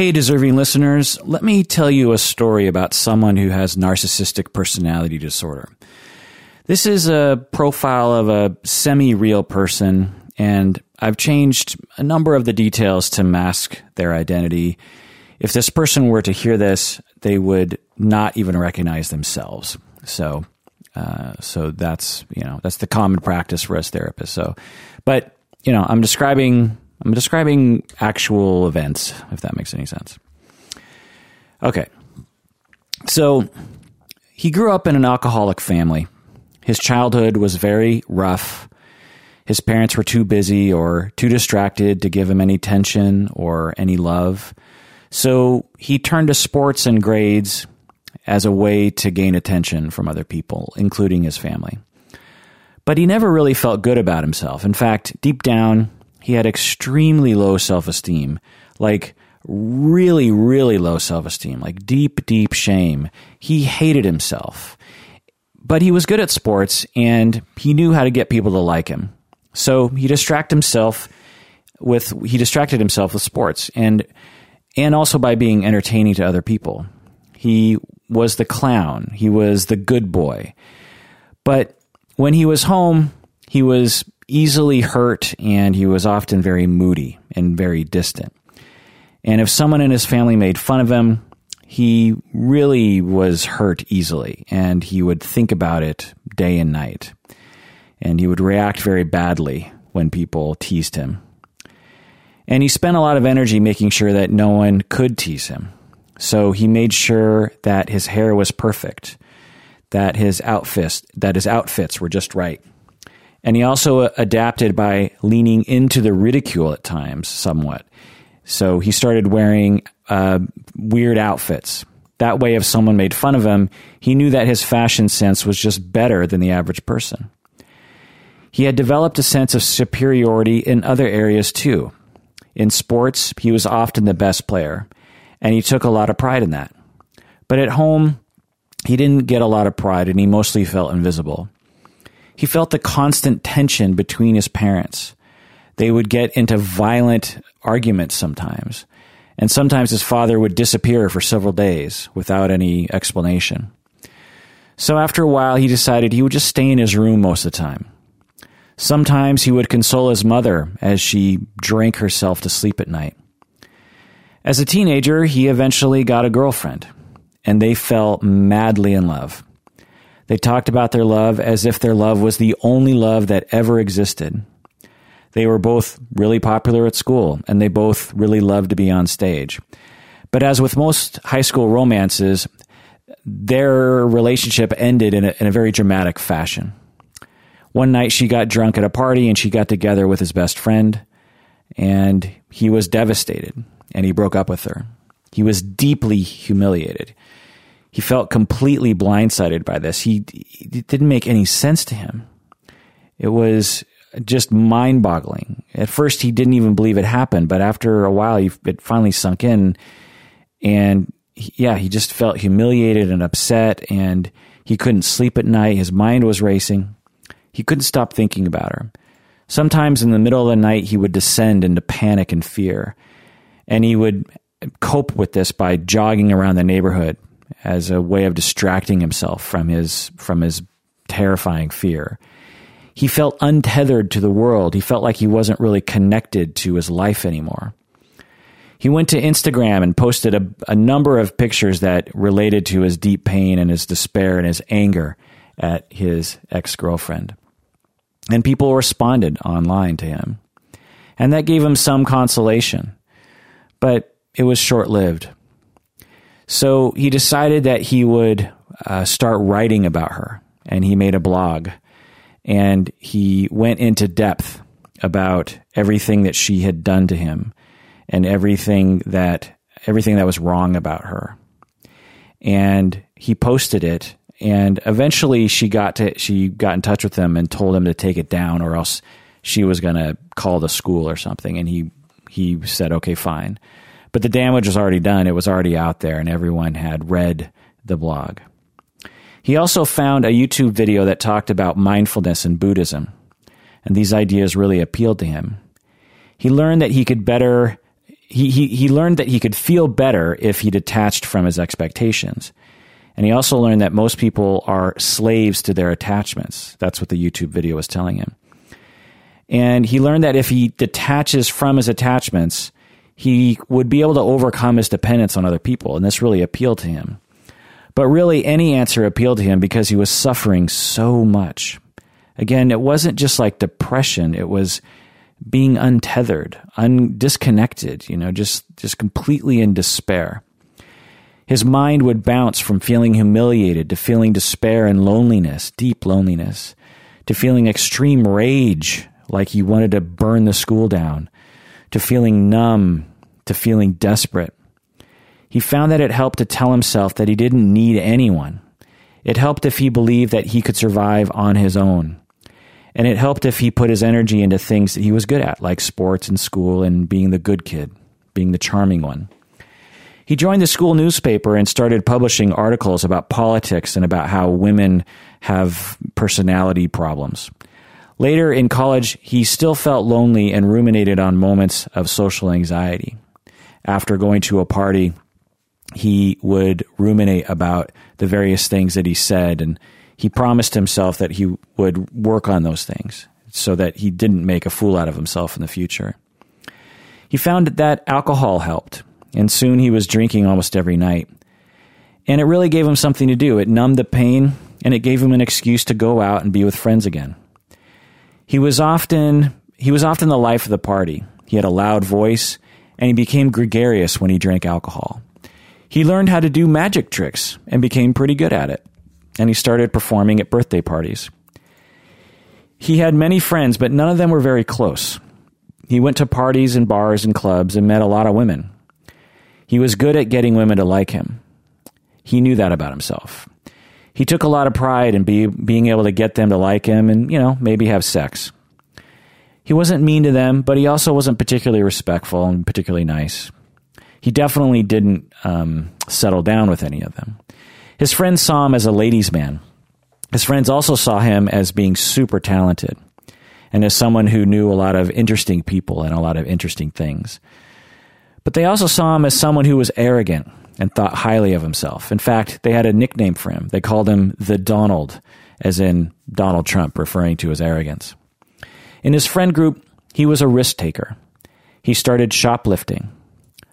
Hey, deserving listeners, let me tell you a story about someone who has narcissistic personality disorder. This is a profile of a semi real person, and I've changed a number of the details to mask their identity. If this person were to hear this, they would not even recognize themselves. So, uh, so that's you know that's the common practice for us therapists. So, but you know, I'm describing I'm describing actual events, if that makes any sense. Okay. So he grew up in an alcoholic family. His childhood was very rough. His parents were too busy or too distracted to give him any attention or any love. So he turned to sports and grades as a way to gain attention from other people, including his family. But he never really felt good about himself. In fact, deep down, he had extremely low self esteem, like really, really low self esteem, like deep, deep shame. He hated himself. But he was good at sports and he knew how to get people to like him. So he distracted himself with he distracted himself with sports and and also by being entertaining to other people. He was the clown. He was the good boy. But when he was home, he was easily hurt and he was often very moody and very distant. And if someone in his family made fun of him, he really was hurt easily and he would think about it day and night. And he would react very badly when people teased him. And he spent a lot of energy making sure that no one could tease him. So he made sure that his hair was perfect, that his outfits, that his outfits were just right, and he also adapted by leaning into the ridicule at times somewhat. So he started wearing uh, weird outfits. That way, if someone made fun of him, he knew that his fashion sense was just better than the average person. He had developed a sense of superiority in other areas too. In sports, he was often the best player, and he took a lot of pride in that. But at home, he didn't get a lot of pride and he mostly felt invisible. He felt the constant tension between his parents. They would get into violent arguments sometimes, and sometimes his father would disappear for several days without any explanation. So after a while, he decided he would just stay in his room most of the time. Sometimes he would console his mother as she drank herself to sleep at night. As a teenager, he eventually got a girlfriend, and they fell madly in love. They talked about their love as if their love was the only love that ever existed. They were both really popular at school, and they both really loved to be on stage. But as with most high school romances, their relationship ended in a, in a very dramatic fashion. One night she got drunk at a party and she got together with his best friend, and he was devastated and he broke up with her. He was deeply humiliated he felt completely blindsided by this. He it didn't make any sense to him. It was just mind boggling. At first, he didn't even believe it happened, but after a while, he, it finally sunk in. And yeah, he just felt humiliated and upset, and he couldn't sleep at night. His mind was racing. He couldn't stop thinking about her. Sometimes in the middle of the night, he would descend into panic and fear. And he would cope with this by jogging around the neighborhood, as a way of distracting himself from his from his terrifying fear. He felt untethered to the world. He felt like he wasn't really connected to his life anymore. He went to Instagram and posted a, a number of pictures that related to his deep pain and his despair and his anger at his ex girlfriend. And people responded online to him. And that gave him some consolation. But it was short lived. So he decided that he would uh, start writing about her, and he made a blog. And he went into depth about everything that she had done to him and everything that everything that was wrong about her. And he posted it and eventually she got to she got in touch with him and told him to take it down or else she was going to call the school or something and he he said okay fine but the damage was already done. It was already out there, and everyone had read the blog. He also found a YouTube video that talked about mindfulness and Buddhism, and these ideas really appealed to him. He learned that he could better he, he, he learned that he could feel better if he detached from his expectations. And he also learned that most people are slaves to their attachments. That's what the YouTube video was telling him. And he learned that if he detaches from his attachments, he would be able to overcome his dependence on other people. And this really appealed to him. But really, any answer appealed to him because he was suffering so much. Again, it wasn't just like depression, it was being untethered, un- disconnected, you know, just, just completely in despair. His mind would bounce from feeling humiliated to feeling despair and loneliness, deep loneliness, to feeling extreme rage, like he wanted to burn the school down, to feeling numb, to feeling desperate. He found that it helped to tell himself that he didn't need anyone. It helped if he believed that he could survive on his own. And it helped if he put his energy into things that he was good at, like sports and school and being the good kid, being the charming one. He joined the school newspaper and started publishing articles about politics and about how women have personality problems. Later in college, he still felt lonely and ruminated on moments of social anxiety. After going to a party, he would ruminate about the various things that he said, and he promised himself that he would work on those things so that he didn't make a fool out of himself in the future. He found that alcohol helped and soon he was drinking almost every night. And it really gave him something to do. It numbed the pain, and it gave him an excuse to go out and be with friends again. He was often he was often the life of the party. He had a loud voice, and he became gregarious when he drank alcohol. He learned how to do magic tricks and became pretty good at it. And he started performing at birthday parties. He had many friends, but none of them were very close. He went to parties and bars and clubs and met a lot of women. He was good at getting women to like him. He knew that about himself. He took a lot of pride in be, being able to get them to like him and, you know, maybe have sex. He wasn't mean to them, but he also wasn't particularly respectful and particularly nice. He definitely didn't um, settle down with any of them. His friends saw him as a ladies' man. His friends also saw him as being super talented and as someone who knew a lot of interesting people and a lot of interesting things. But they also saw him as someone who was arrogant and thought highly of himself. In fact, they had a nickname for him. They called him the Donald, as in Donald Trump, referring to his arrogance. In his friend group, he was a risk taker. He started shoplifting.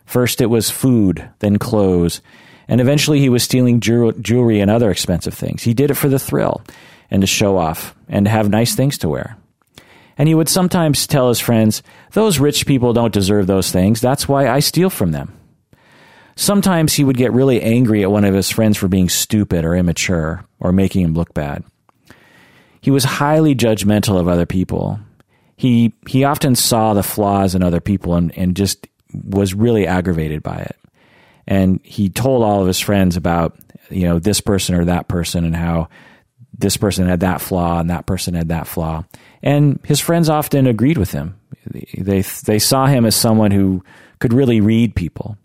First, it was food, then clothes, and eventually he was stealing jewelry and other expensive things. He did it for the thrill and to show off and to have nice things to wear. And he would sometimes tell his friends, Those rich people don't deserve those things. That's why I steal from them. Sometimes he would get really angry at one of his friends for being stupid or immature or making him look bad. He was highly judgmental of other people. He, he often saw the flaws in other people and, and just was really aggravated by it. And he told all of his friends about, you know, this person or that person and how this person had that flaw and that person had that flaw. And his friends often agreed with him. They, they saw him as someone who could really read people.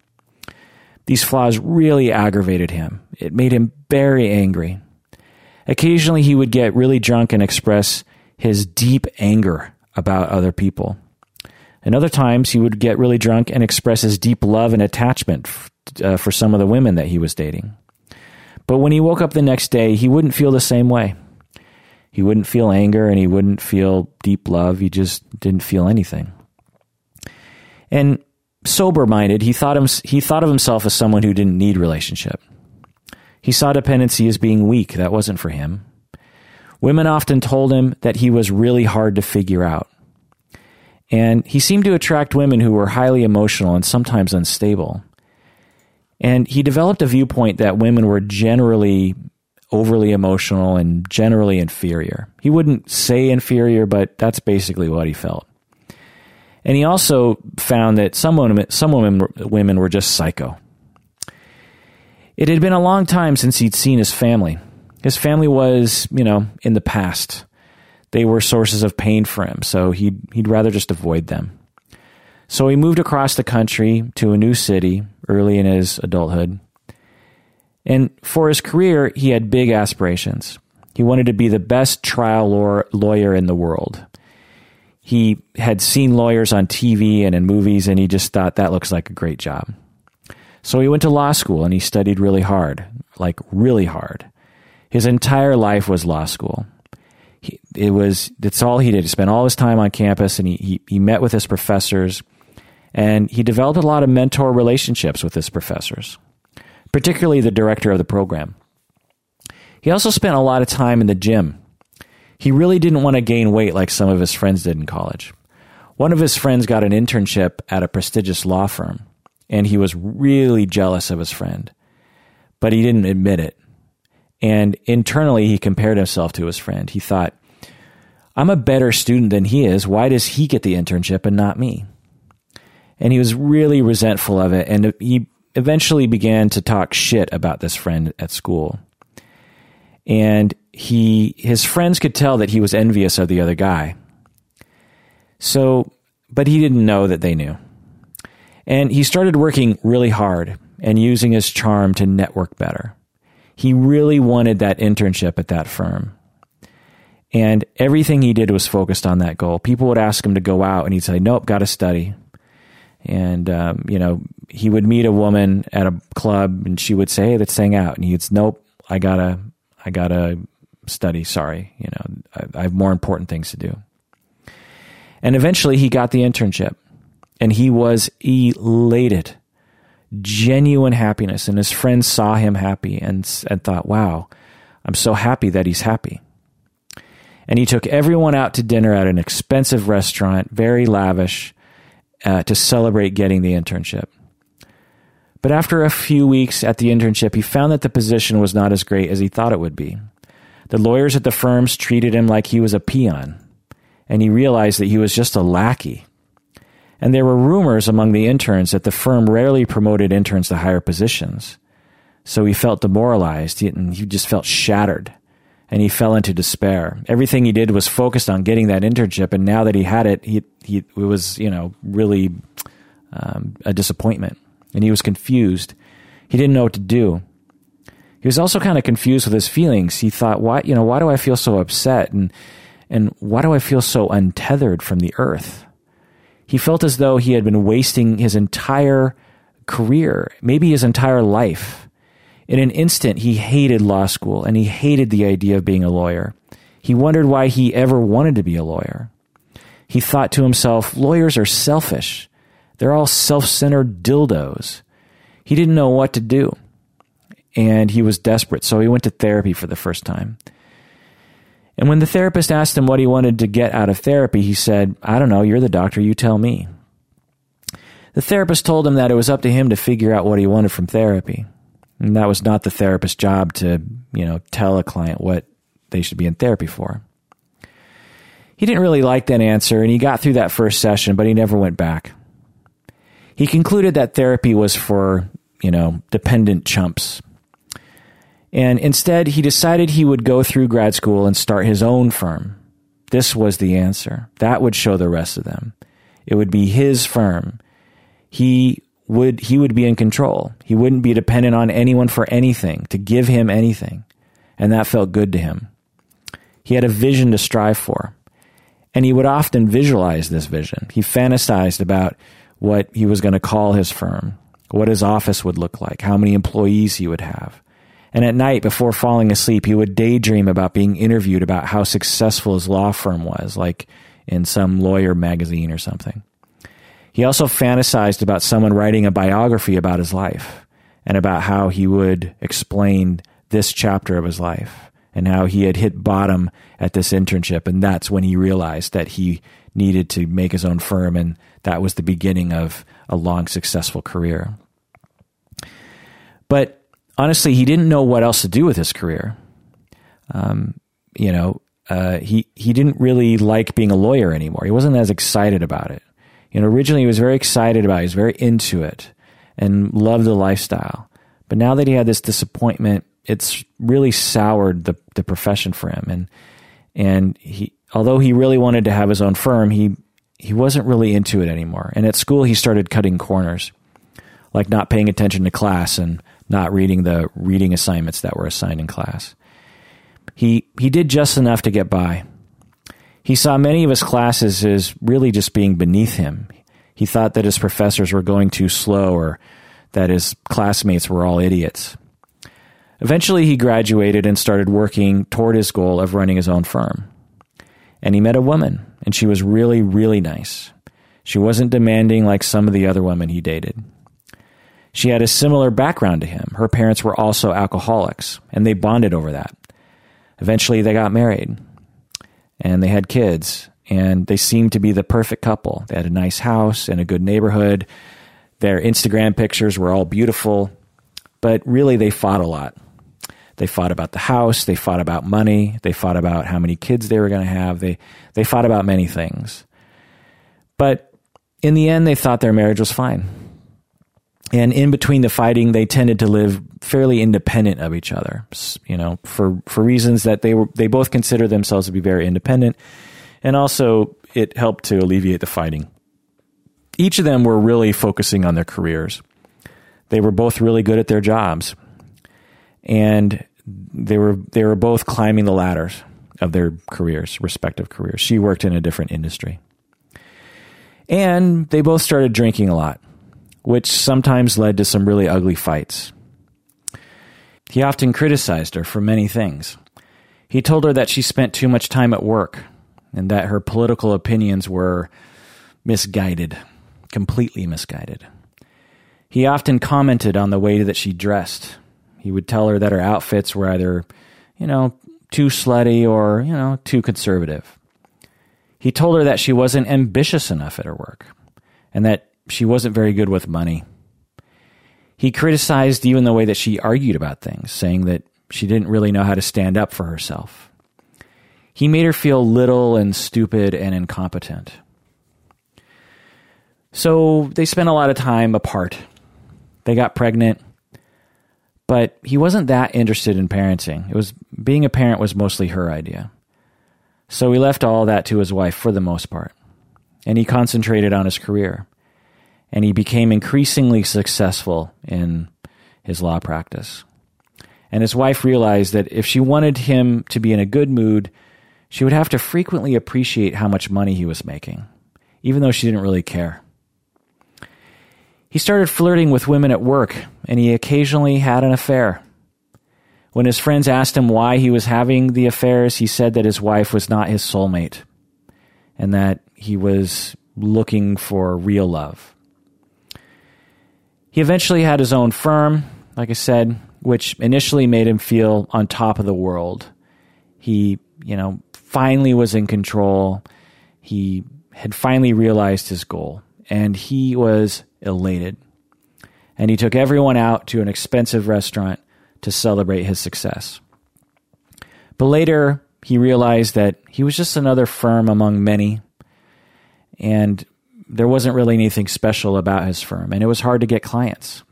These flaws really aggravated him. It made him very angry. Occasionally, he would get really drunk and express his deep anger about other people. And other times, he would get really drunk and express his deep love and attachment uh, for some of the women that he was dating. But when he woke up the next day, he wouldn't feel the same way. He wouldn't feel anger and he wouldn't feel deep love. He just didn't feel anything. And sober minded, he thought, he thought of himself as someone who didn't need relationship. He saw dependency as being weak. That wasn't for him. Women often told him that he was really hard to figure out. And he seemed to attract women who were highly emotional and sometimes unstable. And he developed a viewpoint that women were generally overly emotional and generally inferior. He wouldn't say inferior, but that's basically what he felt. And he also found that some women, some women, women were just psycho. It had been a long time since he'd seen his family. His family was, you know, in the past. They were sources of pain for him, so he'd, he'd rather just avoid them. So he moved across the country to a new city early in his adulthood. And for his career, he had big aspirations. He wanted to be the best trial lawyer in the world. he had seen lawyers on TV and in movies, and he just thought that looks like a great job. So he went to law school and he studied really hard, like really hard. His entire life was law school. He, it was that's all he did. He spent all his time on campus and he, he, he met with his professors and he developed a lot of mentor relationships with his professors, particularly the director of the program. He also spent a lot of time in the gym. He really didn't want to gain weight like some of his friends did in college. One of his friends got an internship at a prestigious law firm and he was really jealous of his friend, but he didn't admit it. And internally, he compared himself to his friend. He thought, I'm a better student than he is. Why does he get the internship and not me? And he was really resentful of it. And he eventually began to talk shit about this friend at school. And he, his friends could tell that he was envious of the other guy. So, but he didn't know that they knew. And he started working really hard and using his charm to network better. He really wanted that internship at that firm. And everything he did was focused on that goal. People would ask him to go out, and he'd say, Nope, got to study. And, um, you know, he would meet a woman at a club, and she would say, Hey, let's hang out. And he'd say, Nope, I got to, I got to study. Sorry. You know, I, I have more important things to do. And eventually he got the internship and he was elated, genuine happiness. And his friends saw him happy and, and thought, wow, I'm so happy that he's happy. And he took everyone out to dinner at an expensive restaurant, very lavish, uh, to celebrate getting the internship. But after a few weeks at the internship, he found that the position was not as great as he thought it would be. The lawyers at the firms treated him like he was a peon, and he realized that he was just a lackey and there were rumors among the interns that the firm rarely promoted interns to higher positions. So he felt demoralized and he just felt shattered and he fell into despair. Everything he did was focused on getting that internship, and now that he had it, he, he it was you know really um, a disappointment, and he was confused. He didn't know what to do. He was also kind of confused with his feelings. He thought, "Why you know why do I feel so upset and and why do I feel so untethered from the earth?" He felt as though he had been wasting his entire career, maybe his entire life. In an instant, he hated law school and he hated the idea of being a lawyer. He wondered why he ever wanted to be a lawyer. He thought to himself, lawyers are selfish. They're all self centered dildos. He didn't know what to do. And he was desperate, so he went to therapy for the first time. And when the therapist asked him what he wanted to get out of therapy, he said, I don't know, you're the doctor, you tell me. The therapist told him that it was up to him to figure out what he wanted from therapy. And that was not the therapist's job to, you know, tell a client what they should be in therapy for. He didn't really like that answer, and he got through that first session, but he never went back. He concluded that therapy was for, you know, dependent chumps and instead, he decided he would go through grad school and start his own firm. This was the answer. That would show the rest of them. It would be his firm. He would, he would be in control. He wouldn't be dependent on anyone for anything, to give him anything. And that felt good to him. He had a vision to strive for. And he would often visualize this vision. He fantasized about what he was going to call his firm, what his office would look like, how many employees he would have, and at night, before falling asleep, he would daydream about being interviewed about how successful his law firm was, like in some lawyer magazine or something. He also fantasized about someone writing a biography about his life and about how he would explain this chapter of his life and how he had hit bottom at this internship. And that's when he realized that he needed to make his own firm. And that was the beginning of a long, successful career. But honestly, he didn't know what else to do with his career. Um, you know, uh, he he didn't really like being a lawyer anymore. He wasn't as excited about it. You know, originally he was very excited about it. He was very into it and loved the lifestyle. But now that he had this disappointment, it's really soured the the profession for him. And and he, although he really wanted to have his own firm, he he wasn't really into it anymore. And at school, he started cutting corners, like not paying attention to class and not reading the reading assignments that were assigned in class. He, he did just enough to get by. He saw many of his classes as really just being beneath him. He thought that his professors were going too slow or that his classmates were all idiots. Eventually, he graduated and started working toward his goal of running his own firm. And he met a woman, and she was really, really nice. She wasn't demanding like some of the other women he dated. She had a similar background to him. Her parents were also alcoholics, and they bonded over that. Eventually, they got married, and they had kids, and they seemed to be the perfect couple. They had a nice house and a good neighborhood. Their Instagram pictures were all beautiful, but really, they fought a lot. They fought about the house. They fought about money. They fought about how many kids they were going to have. They, they fought about many things. But in the end, they thought their marriage was fine. And in between the fighting, they tended to live fairly independent of each other, you know, for, for reasons that they were, they both considered themselves to be very independent. And also it helped to alleviate the fighting. Each of them were really focusing on their careers. They were both really good at their jobs. And they were, they were both climbing the ladders of their careers, respective careers. She worked in a different industry. And they both started drinking a lot, which sometimes led to some really ugly fights. He often criticized her for many things. He told her that she spent too much time at work and that her political opinions were misguided, completely misguided. He often commented on the way that she dressed. He would tell her that her outfits were either, you know, too slutty or, you know, too conservative. He told her that she wasn't ambitious enough at her work and that she wasn't very good with money. He criticized even the way that she argued about things, saying that she didn't really know how to stand up for herself. He made her feel little and stupid and incompetent. So they spent a lot of time apart. They got pregnant, but he wasn't that interested in parenting. It was being a parent was mostly her idea. So he left all that to his wife for the most part. And he concentrated on his career. And he became increasingly successful in his law practice. And his wife realized that if she wanted him to be in a good mood, she would have to frequently appreciate how much money he was making, even though she didn't really care. He started flirting with women at work, and he occasionally had an affair. When his friends asked him why he was having the affairs, he said that his wife was not his soulmate and that he was looking for real love. He eventually had his own firm, like I said, which initially made him feel on top of the world. He, you know, finally was in control. He had finally realized his goal and he was elated. And he took everyone out to an expensive restaurant to celebrate his success. But later, he realized that he was just another firm among many, and there wasn't really anything special about his firm, and it was hard to get clients.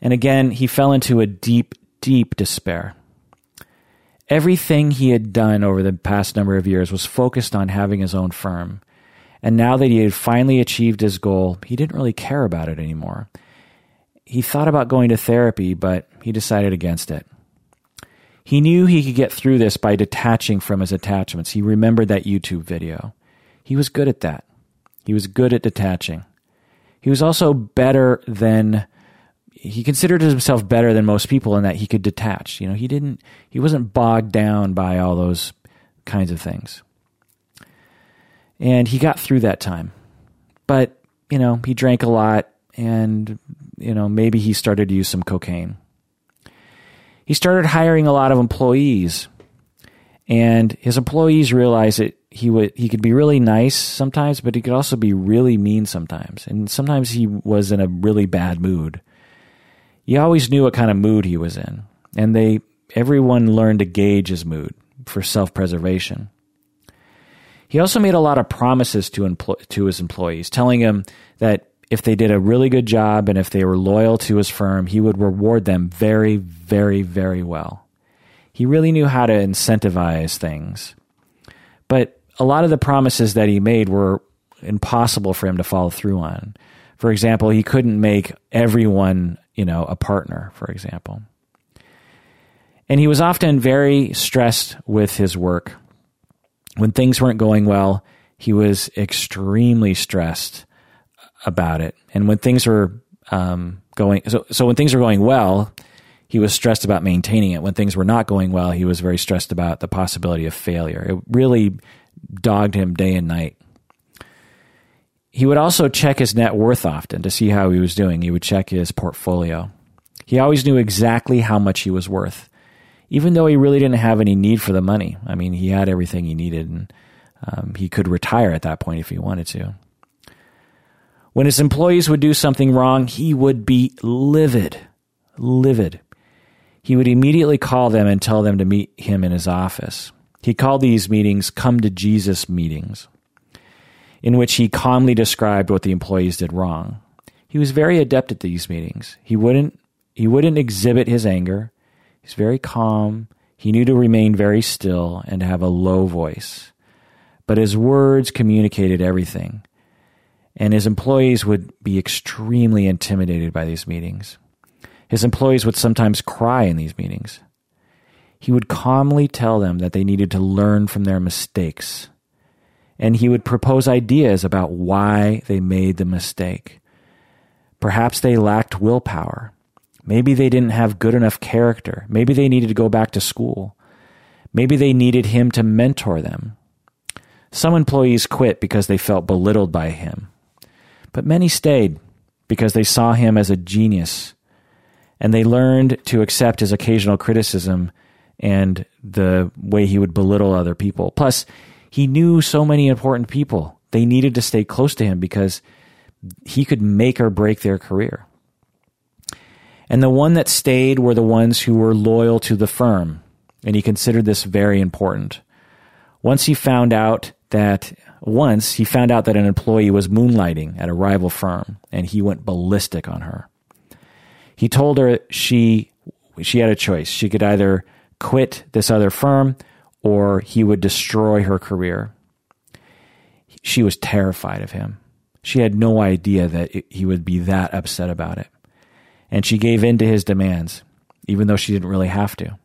And again, he fell into a deep, deep despair. Everything he had done over the past number of years was focused on having his own firm. And now that he had finally achieved his goal, he didn't really care about it anymore he thought about going to therapy, but he decided against it. He knew he could get through this by detaching from his attachments. He remembered that YouTube video. He was good at that. He was good at detaching. He was also better than he considered himself better than most people in that he could detach. You know, he didn't he wasn't bogged down by all those kinds of things. And he got through that time. But, you know, he drank a lot and you know, maybe he started to use some cocaine. He started hiring a lot of employees, and his employees realized that he would he could be really nice sometimes, but he could also be really mean sometimes. And sometimes he was in a really bad mood. You always knew what kind of mood he was in, and they everyone learned to gauge his mood for self-preservation. He also made a lot of promises to empl- to his employees, telling them that if they did a really good job and if they were loyal to his firm, he would reward them very, very, very well. He really knew how to incentivize things. But a lot of the promises that he made were impossible for him to follow through on. For example, he couldn't make everyone, you know, a partner, for example. And he was often very stressed with his work. When things weren't going well, he was extremely stressed about it. And when things were um, going, so, so when things were going well, he was stressed about maintaining it. When things were not going well, he was very stressed about the possibility of failure. It really dogged him day and night. He would also check his net worth often to see how he was doing. He would check his portfolio. He always knew exactly how much he was worth, even though he really didn't have any need for the money. I mean, he had everything he needed, and um, he could retire at that point if he wanted to. When his employees would do something wrong, he would be livid, livid. He would immediately call them and tell them to meet him in his office. He called these meetings come to Jesus meetings, in which he calmly described what the employees did wrong. He was very adept at these meetings. He wouldn't he wouldn't exhibit his anger. He's very calm. He knew to remain very still and to have a low voice. But his words communicated everything. And his employees would be extremely intimidated by these meetings. His employees would sometimes cry in these meetings. He would calmly tell them that they needed to learn from their mistakes. And he would propose ideas about why they made the mistake. Perhaps they lacked willpower. Maybe they didn't have good enough character. Maybe they needed to go back to school. Maybe they needed him to mentor them. Some employees quit because they felt belittled by him. But many stayed because they saw him as a genius and they learned to accept his occasional criticism and the way he would belittle other people. Plus, he knew so many important people. They needed to stay close to him because he could make or break their career. And the one that stayed were the ones who were loyal to the firm, and he considered this very important. Once he found out that once he found out that an employee was moonlighting at a rival firm, and he went ballistic on her. He told her she she had a choice. She could either quit this other firm or he would destroy her career. She was terrified of him. She had no idea that he would be that upset about it. And she gave in to his demands, even though she didn't really have to.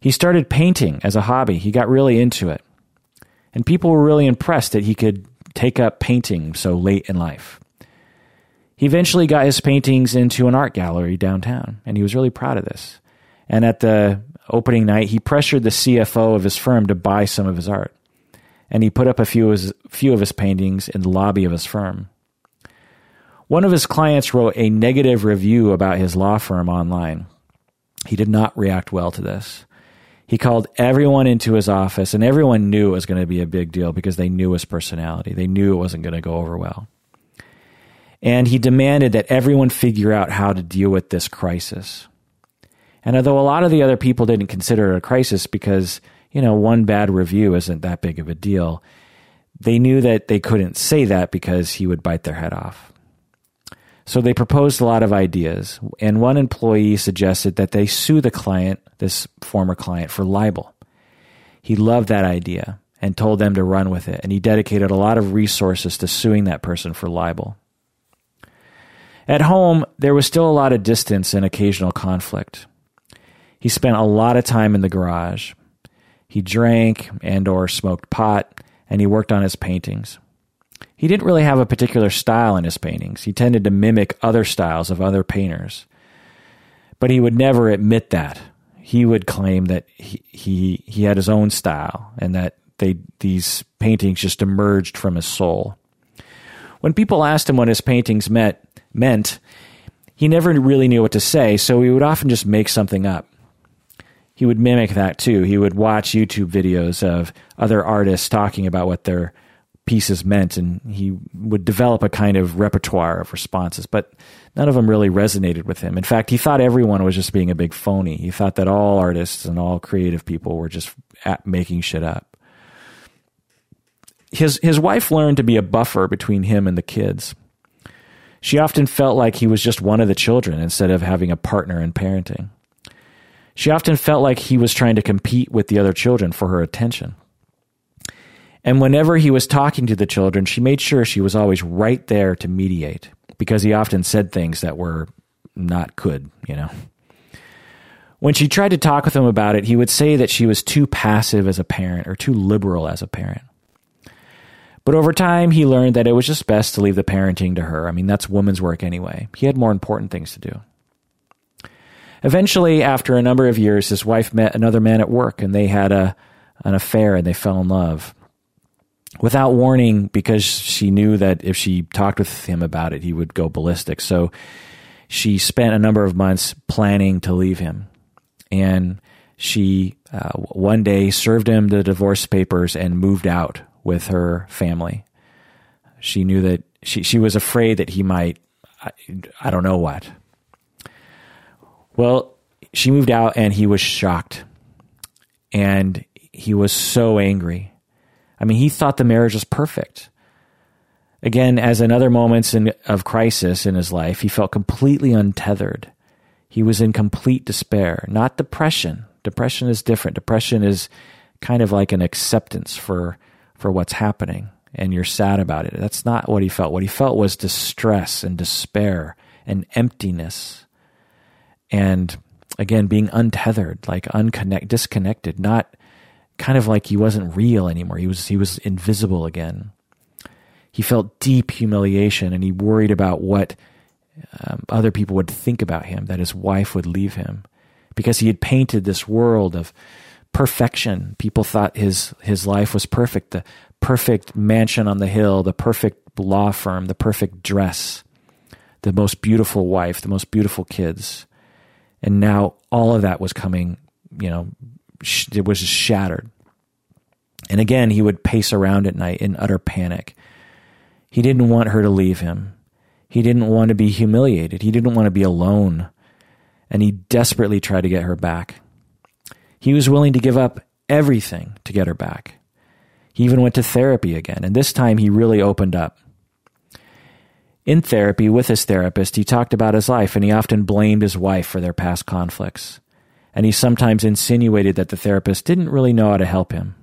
He started painting as a hobby. He got really into it. And people were really impressed that he could take up painting so late in life. He eventually got his paintings into an art gallery downtown, and he was really proud of this. And at the opening night, he pressured the CFO of his firm to buy some of his art. And he put up a few of his, few of his paintings in the lobby of his firm. One of his clients wrote a negative review about his law firm online. He did not react well to this. He called everyone into his office, and everyone knew it was going to be a big deal because they knew his personality. They knew it wasn't going to go over well. And he demanded that everyone figure out how to deal with this crisis. And although a lot of the other people didn't consider it a crisis because, you know, one bad review isn't that big of a deal, they knew that they couldn't say that because he would bite their head off. So they proposed a lot of ideas, and one employee suggested that they sue the client, this former client, for libel. He loved that idea and told them to run with it, and he dedicated a lot of resources to suing that person for libel. At home, there was still a lot of distance and occasional conflict. He spent a lot of time in the garage. He drank and or smoked pot, and he worked on his paintings. He didn't really have a particular style in his paintings. He tended to mimic other styles of other painters. But he would never admit that. He would claim that he, he, he had his own style and that they, these paintings just emerged from his soul. When people asked him what his paintings meant, meant, he never really knew what to say, so he would often just make something up he would mimic that too. He would watch YouTube videos of other artists talking about what their pieces meant, and he would develop a kind of repertoire of responses, but none of them really resonated with him. In fact, he thought everyone was just being a big phony. He thought that all artists and all creative people were just making shit up. His, his wife learned to be a buffer between him and the kids. She often felt like he was just one of the children instead of having a partner in parenting. She often felt like he was trying to compete with the other children for her attention. And whenever he was talking to the children, she made sure she was always right there to mediate because he often said things that were not good, you know. When she tried to talk with him about it, he would say that she was too passive as a parent or too liberal as a parent. But over time, he learned that it was just best to leave the parenting to her. I mean, that's woman's work anyway. He had more important things to do. Eventually, after a number of years, his wife met another man at work and they had a, an affair and they fell in love. Without warning, because she knew that if she talked with him about it, he would go ballistic. So she spent a number of months planning to leave him. And she uh, one day served him the divorce papers and moved out with her family. She knew that she, she was afraid that he might, I, I don't know what. Well, she moved out and he was shocked. And he was so angry. I mean, he thought the marriage was perfect. Again, as in other moments in, of crisis in his life, he felt completely untethered. He was in complete despair, not depression. Depression is different. Depression is kind of like an acceptance for for what's happening and you're sad about it. That's not what he felt. What he felt was distress and despair and emptiness. And again, being untethered, like unconnect, disconnected, not kind of like he wasn't real anymore. He was, he was invisible again. He felt deep humiliation and he worried about what um, other people would think about him, that his wife would leave him because he had painted this world of perfection. People thought his his life was perfect, the perfect mansion on the hill, the perfect law firm, the perfect dress, the most beautiful wife, the most beautiful kids. And now all of that was coming, you know, it was just shattered. And again, he would pace around at night in utter panic. He didn't want her to leave him. He didn't want to be humiliated. He didn't want to be alone. And he desperately tried to get her back. He was willing to give up everything to get her back. He even went to therapy again, and this time he really opened up. In therapy with his therapist, he talked about his life and he often blamed his wife for their past conflicts. And he sometimes insinuated that the therapist didn't really know how to help him.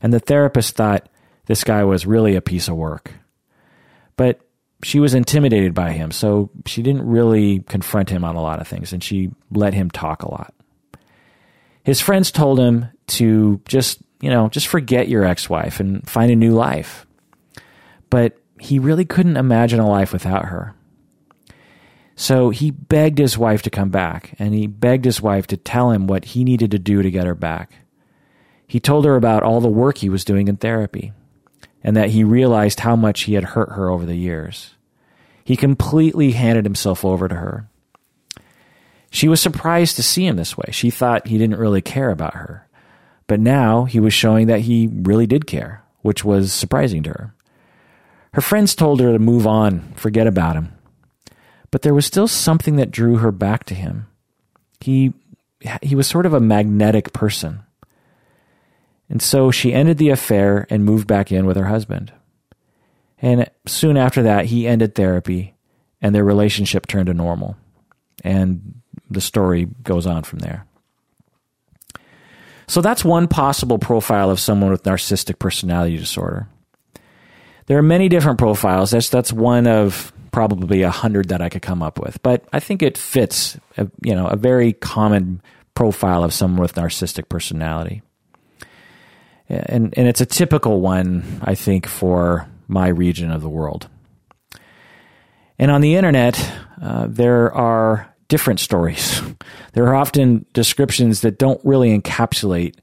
And the therapist thought this guy was really a piece of work. But she was intimidated by him, so she didn't really confront him on a lot of things, and she let him talk a lot. His friends told him to just, you know, just forget your ex wife and find a new life. But he really couldn't imagine a life without her. So he begged his wife to come back, and he begged his wife to tell him what he needed to do to get her back. He told her about all the work he was doing in therapy, and that he realized how much he had hurt her over the years. He completely handed himself over to her. She was surprised to see him this way. She thought he didn't really care about her. But now he was showing that he really did care, which was surprising to her. Her friends told her to move on, forget about him. But there was still something that drew her back to him. He, he was sort of a magnetic person. And so she ended the affair and moved back in with her husband. And soon after that, he ended therapy and their relationship turned to normal. And the story goes on from there. So that's one possible profile of someone with narcissistic personality disorder. There are many different profiles. That's that's one of probably a hundred that I could come up with, but I think it fits. A, you know, a very common profile of someone with narcissistic personality, and and it's a typical one I think for my region of the world. And on the internet, uh, there are different stories. There are often descriptions that don't really encapsulate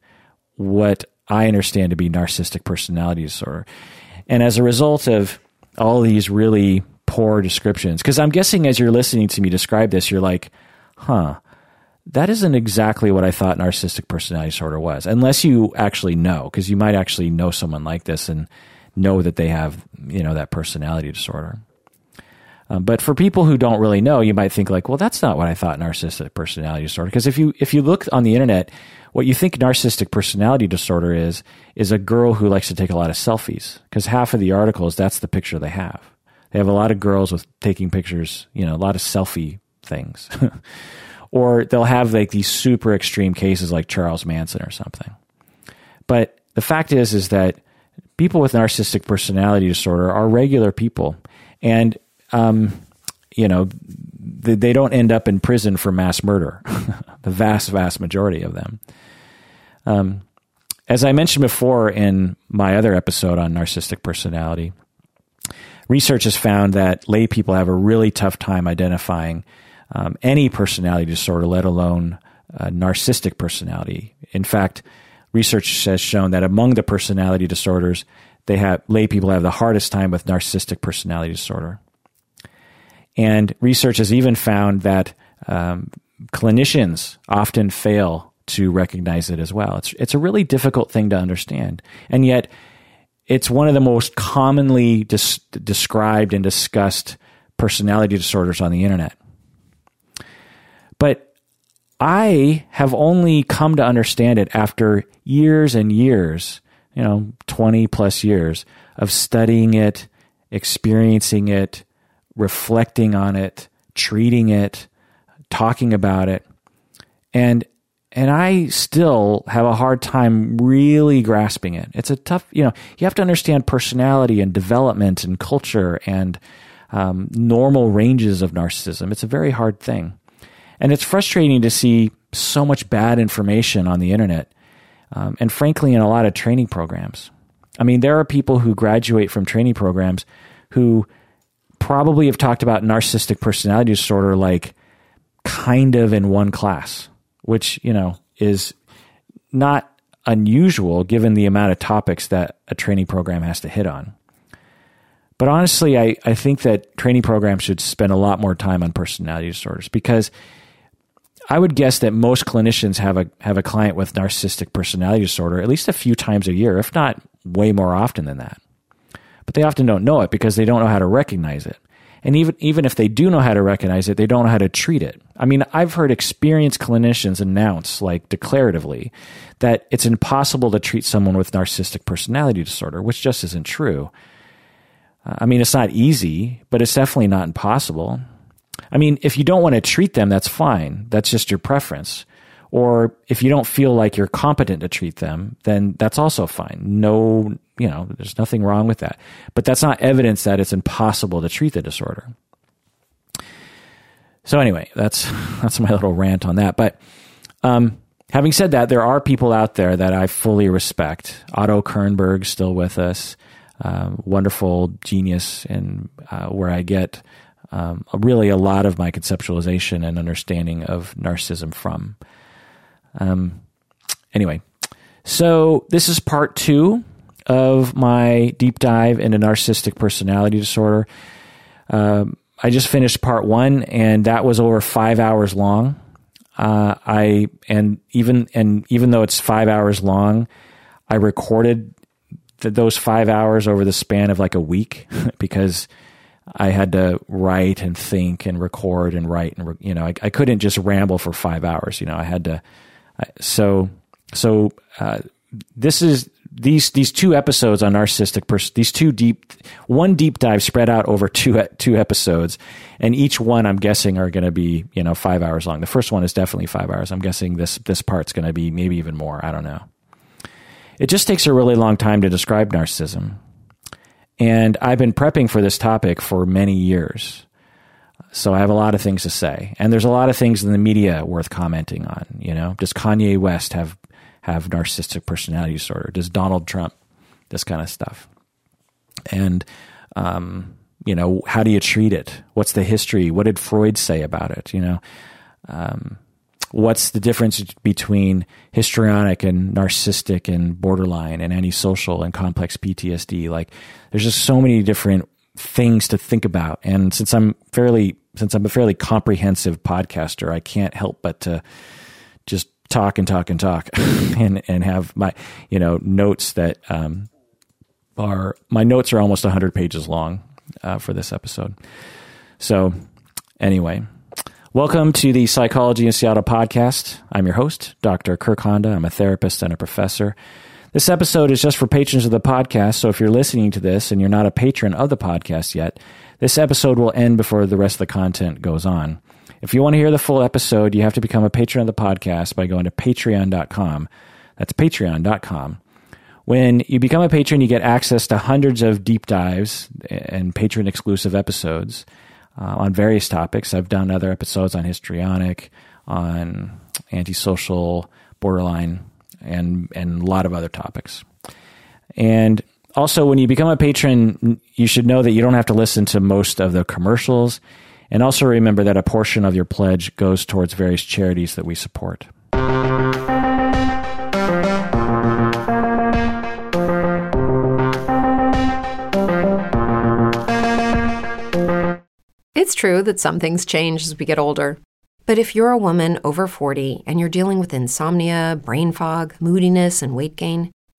what I understand to be narcissistic personality disorder. And as a result of all these really poor descriptions, because I'm guessing as you're listening to me describe this, you're like, huh, that isn't exactly what I thought narcissistic personality disorder was, unless you actually know, because you might actually know someone like this and know that they have, you know, that personality disorder. Um, but for people who don't really know, you might think like, well, that's not what I thought narcissistic personality disorder. Because if you if you look on the internet, what you think narcissistic personality disorder is is a girl who likes to take a lot of selfies. Because half of the articles, that's the picture they have. They have a lot of girls with taking pictures, you know, a lot of selfie things. or they'll have like these super extreme cases like Charles Manson or something. But the fact is, is that people with narcissistic personality disorder are regular people. And um, you know, they don't end up in prison for mass murder. the vast, vast majority of them. Um, as I mentioned before in my other episode on narcissistic personality, research has found that lay people have a really tough time identifying um, any personality disorder, let alone narcissistic personality. In fact, research has shown that among the personality disorders, they have lay people have the hardest time with narcissistic personality disorder. And research has even found that um, clinicians often fail to recognize it as well. It's it's a really difficult thing to understand, and yet it's one of the most commonly dis- described and discussed personality disorders on the internet. But I have only come to understand it after years and years, you know, 20 plus years of studying it, experiencing it, reflecting on it, treating it, talking about it. And and I still have a hard time really grasping it. It's a tough, you know, you have to understand personality and development and culture and um, normal ranges of narcissism. It's a very hard thing. And it's frustrating to see so much bad information on the internet, um, and frankly, in a lot of training programs. I mean, there are people who graduate from training programs who probably have talked about narcissistic personality disorder like kind of in one class, which, you know, is not unusual given the amount of topics that a training program has to hit on. But honestly, I, I think that training programs should spend a lot more time on personality disorders because I would guess that most clinicians have a have a client with narcissistic personality disorder at least a few times a year, if not way more often than that. But they often don't know it because they don't know how to recognize it. And even even if they do know how to recognize it, they don't know how to treat it. I mean, I've heard experienced clinicians announce like declaratively that it's impossible to treat someone with narcissistic personality disorder, which just isn't true. I mean, it's not easy, but it's definitely not impossible. I mean, if you don't want to treat them, that's fine. That's just your preference. Or if you don't feel like you're competent to treat them, then that's also fine. No, you know, there's nothing wrong with that. But that's not evidence that it's impossible to treat the disorder. So anyway, that's that's my little rant on that. But um, having said that, there are people out there that I fully respect. Otto Kernberg still with us, uh, wonderful genius, and uh, where I get um, really a lot of my conceptualization and understanding of narcissism from. Um, anyway, so this is part two of my deep dive into narcissistic personality disorder. Um, I just finished part one, and that was over five hours long. Uh, I and even and even though it's five hours long, I recorded th- those five hours over the span of like a week because I had to write and think and record and write and you know I, I couldn't just ramble for five hours. You know I had to. So so uh, this is these these two episodes on narcissistic person these two deep one deep dive spread out over two two episodes. And each one i'm guessing are going to be you know 5 hours long. The first one is definitely 5 hours. I'm guessing this this part's going to be maybe even more. I don't know. It just takes a really long time to describe narcissism. And I've been prepping for this topic for many years. So I have a lot of things to say. And there's a lot of things in the media worth commenting on, you know. Does Kanye West have have narcissistic personality disorder? Does Donald Trump? This kind of stuff. And um, you know, how do you treat it? What's the history? What did Freud say about it? You know, um, what's the difference between histrionic and narcissistic and borderline and antisocial and complex PTSD? Like, there's just so many different things to think about. And since I'm fairly, since I'm a fairly comprehensive podcaster, I can't help but to just talk and talk and talk and, and have my, you know, notes that, um, are, my notes are almost 100 pages long, uh, for this episode. So, anyway, Welcome to the Psychology in Seattle podcast. I'm your host, Dr. Kirk Honda. I'm a therapist and a professor. This episode is just for patrons of the podcast, so if you're listening to this and you're not a patron of the podcast yet, this episode will end before the rest of the content goes on. If you want to hear the full episode, you have to become a patron of the podcast by going to patreon.com. That's patreon.com. When you become a patron, you get access to hundreds of deep dives and patron exclusive episodes. uh, on various topics. I've done other episodes on histrionic, on antisocial, borderline, and and a lot of other topics. And also, when you become a patron, you should know that you don't have to listen to most of the commercials. And also remember that a portion of your pledge goes towards various charities that we support. It's true that some things change as we get older. But if you're a woman over 40 and you're dealing with insomnia, brain fog, moodiness, and weight gain,